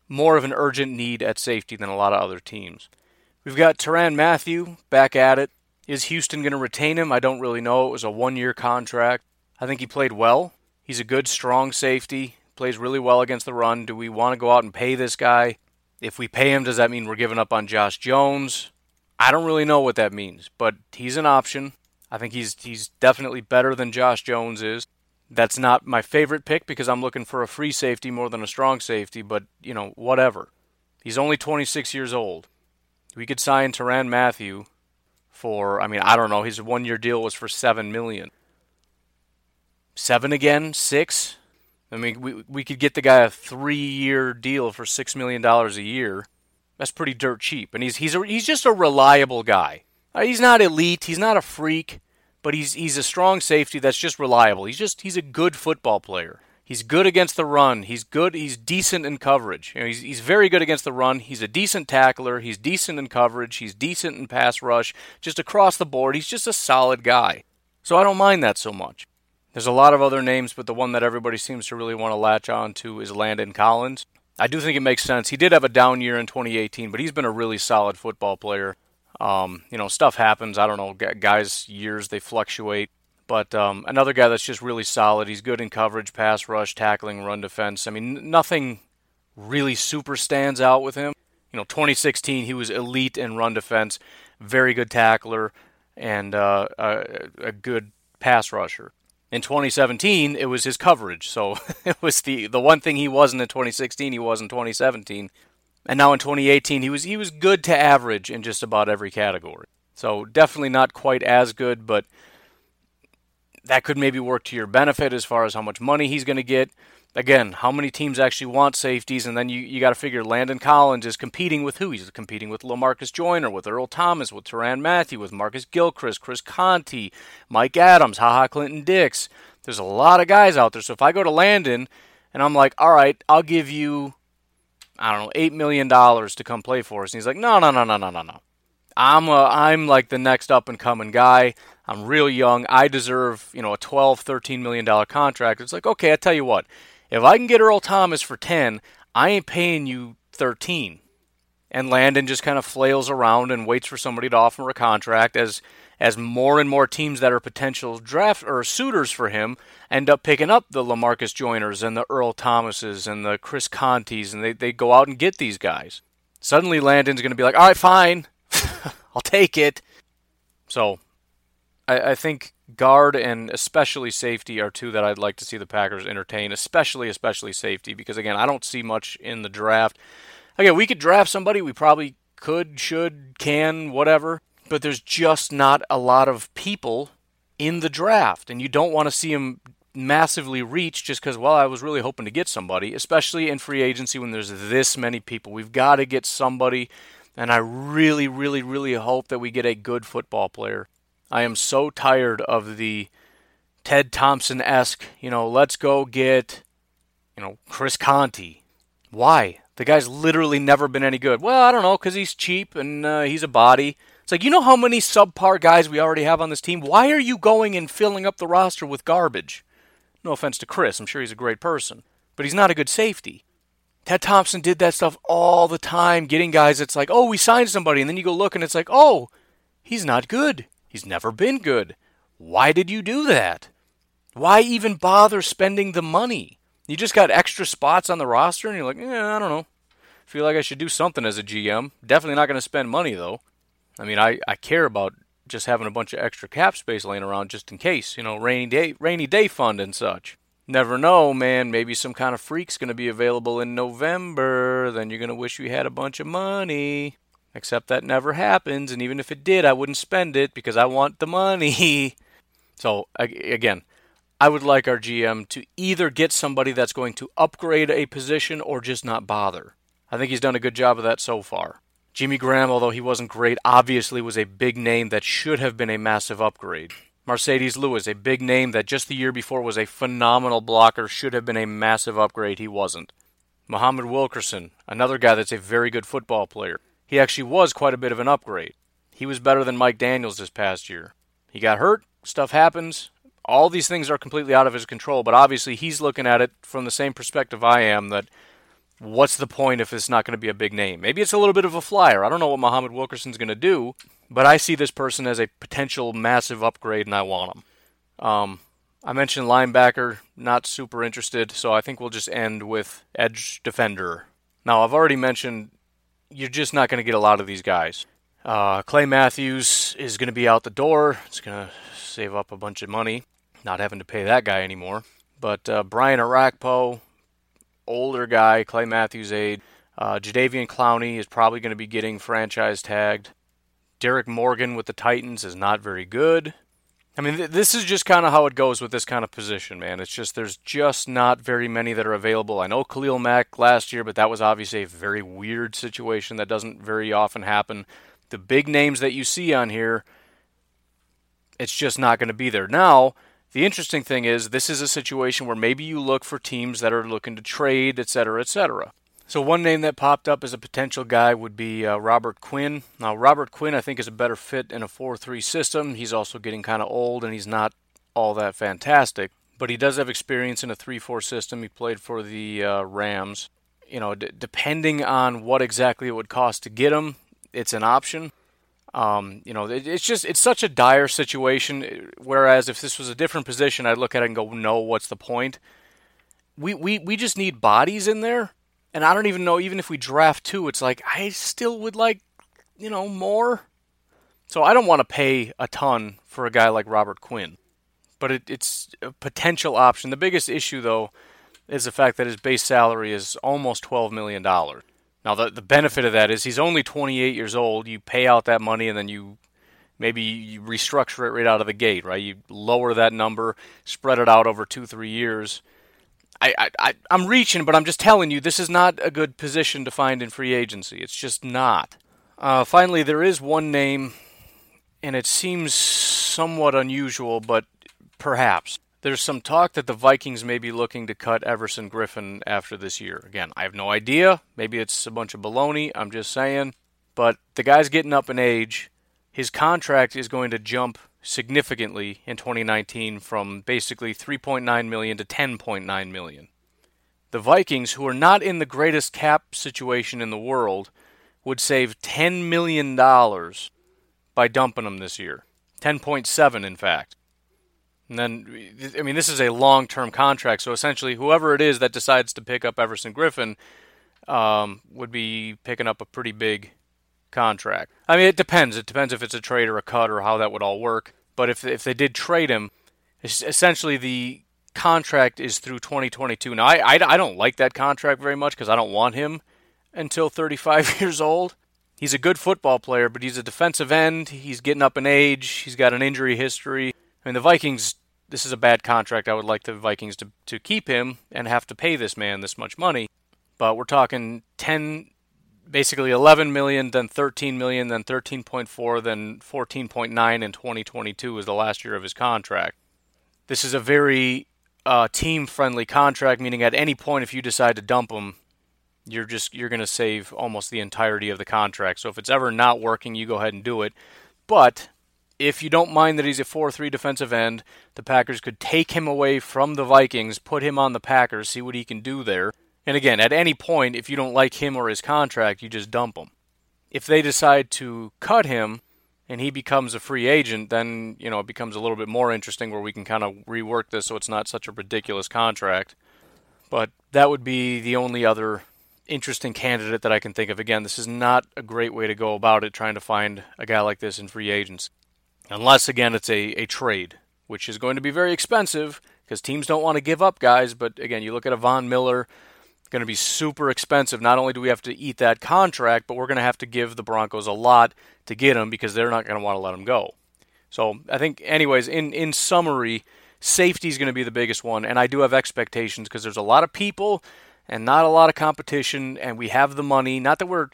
more of an urgent need at safety than a lot of other teams. We've got Tyrann Mathieu back at it. Is Houston going to retain him? I don't really know. It was a one year contract. I think he played well. He's a good, strong safety. Plays really well against the run. Do we want to go out and pay this guy? If we pay him, does that mean we're giving up on Josh Jones? I don't really know what that means, but he's an option. I think he's he's definitely better than Josh Jones is. That's not my favorite pick because I'm looking for a free safety more than a strong safety, but you know, whatever. He's only 26 years old. We could sign Tyrann Mathieu for I mean, I don't know, his one-year deal was for 7 million. 7 again, six. I mean, we we could get the guy a three-year deal for six million dollars a year. That's pretty dirt cheap, and he's he's a, he's just a reliable guy. Uh, he's not elite, he's not a freak, but he's he's a strong safety that's just reliable. He's just he's a good football player. He's good against the run. He's good. He's decent in coverage. You know, he's he's very good against the run. He's a decent tackler. He's decent in coverage. He's decent in pass rush. Just across the board, he's just a solid guy. So I don't mind that so much. There's a lot of other names, but the one that everybody seems to really want to latch on to is Landon Collins. I do think it makes sense. He did have a down year in 2018, but he's been a really solid football player. Um, you know, stuff happens. I don't know, guys' years they fluctuate. But um, another guy that's just really solid. He's good in coverage, pass rush, tackling, run defense. I mean, nothing really super stands out with him. You know, 2016 he was elite in run defense, very good tackler, and uh, a, a good pass rusher. In 2017, it was his coverage. So it was the the one thing he wasn't in 2016, he was in 2017. And now in 2018, he was he was good to average in just about every category. So definitely not quite as good, but that could maybe work to your benefit as far as how much money he's going to get again, how many teams actually want safeties? And then you, you got to figure Landon Collins is competing with who? He's competing with Lamarcus Joyner, with Earl Thomas, with Tyrann Mathieu, with Marcus Gilchrist, Chris Conte, Mike Adams, HaHa Clinton Dix. There's a lot of guys out there. So if I go to Landon and I'm like, all right, I'll give you, I don't know, $8 million to come play for us. And he's like, no, no, no, no, no, no, no. I'm a, I'm like the next up and coming guy. I'm real young. I deserve, you know, a 12, 13 million dollar contract. It's like, okay, I tell you what. If I can get Earl Thomas for 10, I ain't paying you 13. And Landon just kind of flails around and waits for somebody to offer a contract as as more and more teams that are potential draft or suitors for him end up picking up the Lamarcus Joyners and the Earl Thomases and the Chris Contes and they, they go out and get these guys. Suddenly Landon's going to be like, all right, fine, I'll take it. So I, I think guard and especially safety are two that I'd like to see the Packers entertain, especially especially safety because again, I don't see much in the draft. Again, we could draft somebody, we probably could, should, can, whatever, but there's just not a lot of people in the draft and you don't want to see them massively reach just because well I was really hoping to get somebody, especially in free agency when there's this many people. We've got to get somebody and I really really really hope that we get a good football player I am so tired of the Ted Thompson esque, you know, let's go get, you know, Chris Conte. Why? The guy's literally never been any good. Well, I don't know, because he's cheap and uh, he's a body. It's like, you know how many subpar guys we already have on this team? Why are you going and filling up the roster with garbage? No offense to Chris, I'm sure he's a great person, but he's not a good safety. Ted Thompson did that stuff all the time, getting guys It's like, oh, we signed somebody, and then you go look and it's like, oh, he's not good. He's never been good. Why did you do that? Why even bother spending the money? You just got extra spots on the roster, and you're like, yeah, I don't know. Feel like I should do something as a GM. Definitely not going to spend money though. I mean, I, I care about just having a bunch of extra cap space laying around just in case, you know, rainy day rainy day fund and such. Never know, man. Maybe some kind of freak's going to be available in November. Then you're going to wish you had a bunch of money. Except that never happens, and even if it did, I wouldn't spend it because I want the money. So, again, I would like our GM to either get somebody that's going to upgrade a position or just not bother. I think he's done a good job of that so far. Jimmy Graham, although he wasn't great, obviously was a big name that should have been a massive upgrade. Marcedes Lewis, a big name that just the year before was a phenomenal blocker, should have been a massive upgrade. He wasn't. Muhammad Wilkerson, another guy that's a very good football player. He actually was quite a bit of an upgrade. He was better than Mike Daniels this past year. He got hurt, stuff happens. All these things are completely out of his control, but obviously he's looking at it from the same perspective I am that what's the point if it's not going to be a big name? Maybe it's a little bit of a flyer. I don't know what Muhammad Wilkerson's going to do, but I see this person as a potential massive upgrade, and I want him. Um, I mentioned linebacker, not super interested, so I think we'll just end with edge defender. Now, I've already mentioned you're just not going to get a lot of these guys. Uh, Clay Matthews is going to be out the door. It's going to save up a bunch of money, not having to pay that guy anymore. But uh, Brian Orakpo, older guy, Clay Matthews' aide. Uh, Jadeveon Clowney is probably going to be getting franchise tagged. Derrick Morgan with the Titans is not very good. I mean, th- this is just kind of how it goes with this kind of position, man. It's just there's just not very many that are available. I know Khalil Mack last year, but that was obviously a very weird situation that doesn't very often happen. The big names that you see on here, it's just not going to be there. Now, the interesting thing is, this is a situation where maybe you look for teams that are looking to trade, et cetera, et cetera. So, one name that popped up as a potential guy would be uh, Robert Quinn. Now, Robert Quinn, I think, is a better fit in a 4 3 system. He's also getting kind of old and he's not all that fantastic, but he does have experience in a 3 4 system. He played for the uh, Rams. You know, d- depending on what exactly it would cost to get him, it's an option. Um, you know, it, it's just it's such a dire situation. Whereas if this was a different position, I'd look at it and go, "No, what's the point?" We we we just need bodies in there, and I don't even know. Even if we draft two, it's like I still would like, you know, more. So I don't want to pay a ton for a guy like Robert Quinn, but it, it's a potential option. The biggest issue, though, is the fact that his base salary is almost twelve million dollars. Now, the, the benefit of that is he's only 28 years old. You pay out that money and then you maybe you restructure it right out of the gate, right? You lower that number, spread it out over two, three years. I, I, I'm reaching, but I'm just telling you, this is not a good position to find in free agency. It's just not. Uh, finally, there is one name, and it seems somewhat unusual, but perhaps. There's some talk that the Vikings may be looking to cut Everson Griffen after this year. Again, I have no idea. Maybe it's a bunch of baloney. I'm just saying. But the guy's getting up in age. His contract is going to jump significantly in 2019 from basically 3.9 million to 10.9 million. The Vikings, who are not in the greatest cap situation in the world, would save 10 million dollars by dumping him this year. 10.7 in fact. And then, I mean, this is a long term contract. So essentially, whoever it is that decides to pick up Everson Griffen um, would be picking up a pretty big contract. I mean, it depends. It depends if it's a trade or a cut or how that would all work. But if, if they did trade him, essentially the contract is through 2022. Now, I, I, I don't like that contract very much because I don't want him until 35 years old. He's a good football player, but he's a defensive end. He's getting up in age. He's got an injury history. I mean, the Vikings. This is a bad contract. I would like the Vikings to to keep him and have to pay this man this much money. But we're talking ten, basically 11 million, then 13 million, then 13.4, then 14.9 in 2022 is the last year of his contract. This is a very uh, team-friendly contract, meaning at any point if you decide to dump him, you're just you're going to save almost the entirety of the contract. So if it's ever not working, you go ahead and do it. But if you don't mind that he's a 4 3 defensive end, the Packers could take him away from the Vikings, put him on the Packers, see what he can do there. And again, at any point, if you don't like him or his contract, you just dump him. If they decide to cut him, and he becomes a free agent, then you know it becomes a little bit more interesting where we can kind of rework this so it's not such a ridiculous contract. But that would be the only other interesting candidate that I can think of. Again, this is not a great way to go about it, trying to find a guy like this in free agents. Unless, again, it's a, a trade, which is going to be very expensive because teams don't want to give up guys. But again, you look at a Von Miller, going to be super expensive. Not only do we have to eat that contract, but we're going to have to give the Broncos a lot to get him because they're not going to want to let him go. So I think, anyways, in, in summary, safety is going to be the biggest one. And I do have expectations because there's a lot of people and not a lot of competition, and we have the money. Not that we're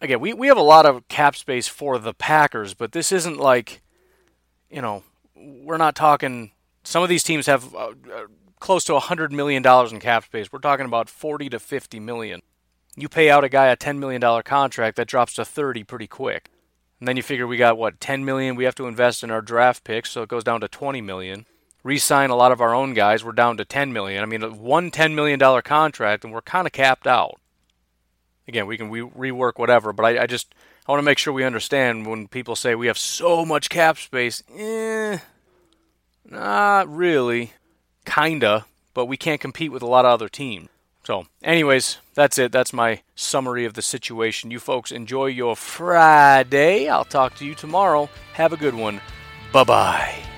again, we, we have a lot of cap space for the Packers, but this isn't like, you know, we're not talking. Some of these teams have uh, uh, close to $100 million in cap space. We're talking about 40 to 50 million. You pay out a guy a $10 million contract, that drops to 30 pretty quick. And then you figure we got what 10 million we have to invest in our draft picks, so it goes down to 20 million. Re-sign a lot of our own guys, we're down to 10 million. I mean, one $10 million contract, and we're kind of capped out again, we can re- rework whatever, but I, I just I want to make sure we understand when people say we have so much cap space. Eh, not really. Kinda, but we can't compete with a lot of other teams. So, anyways, that's it. That's my summary of the situation. You folks enjoy your Friday. I'll talk to you tomorrow. Have a good one. Bye bye.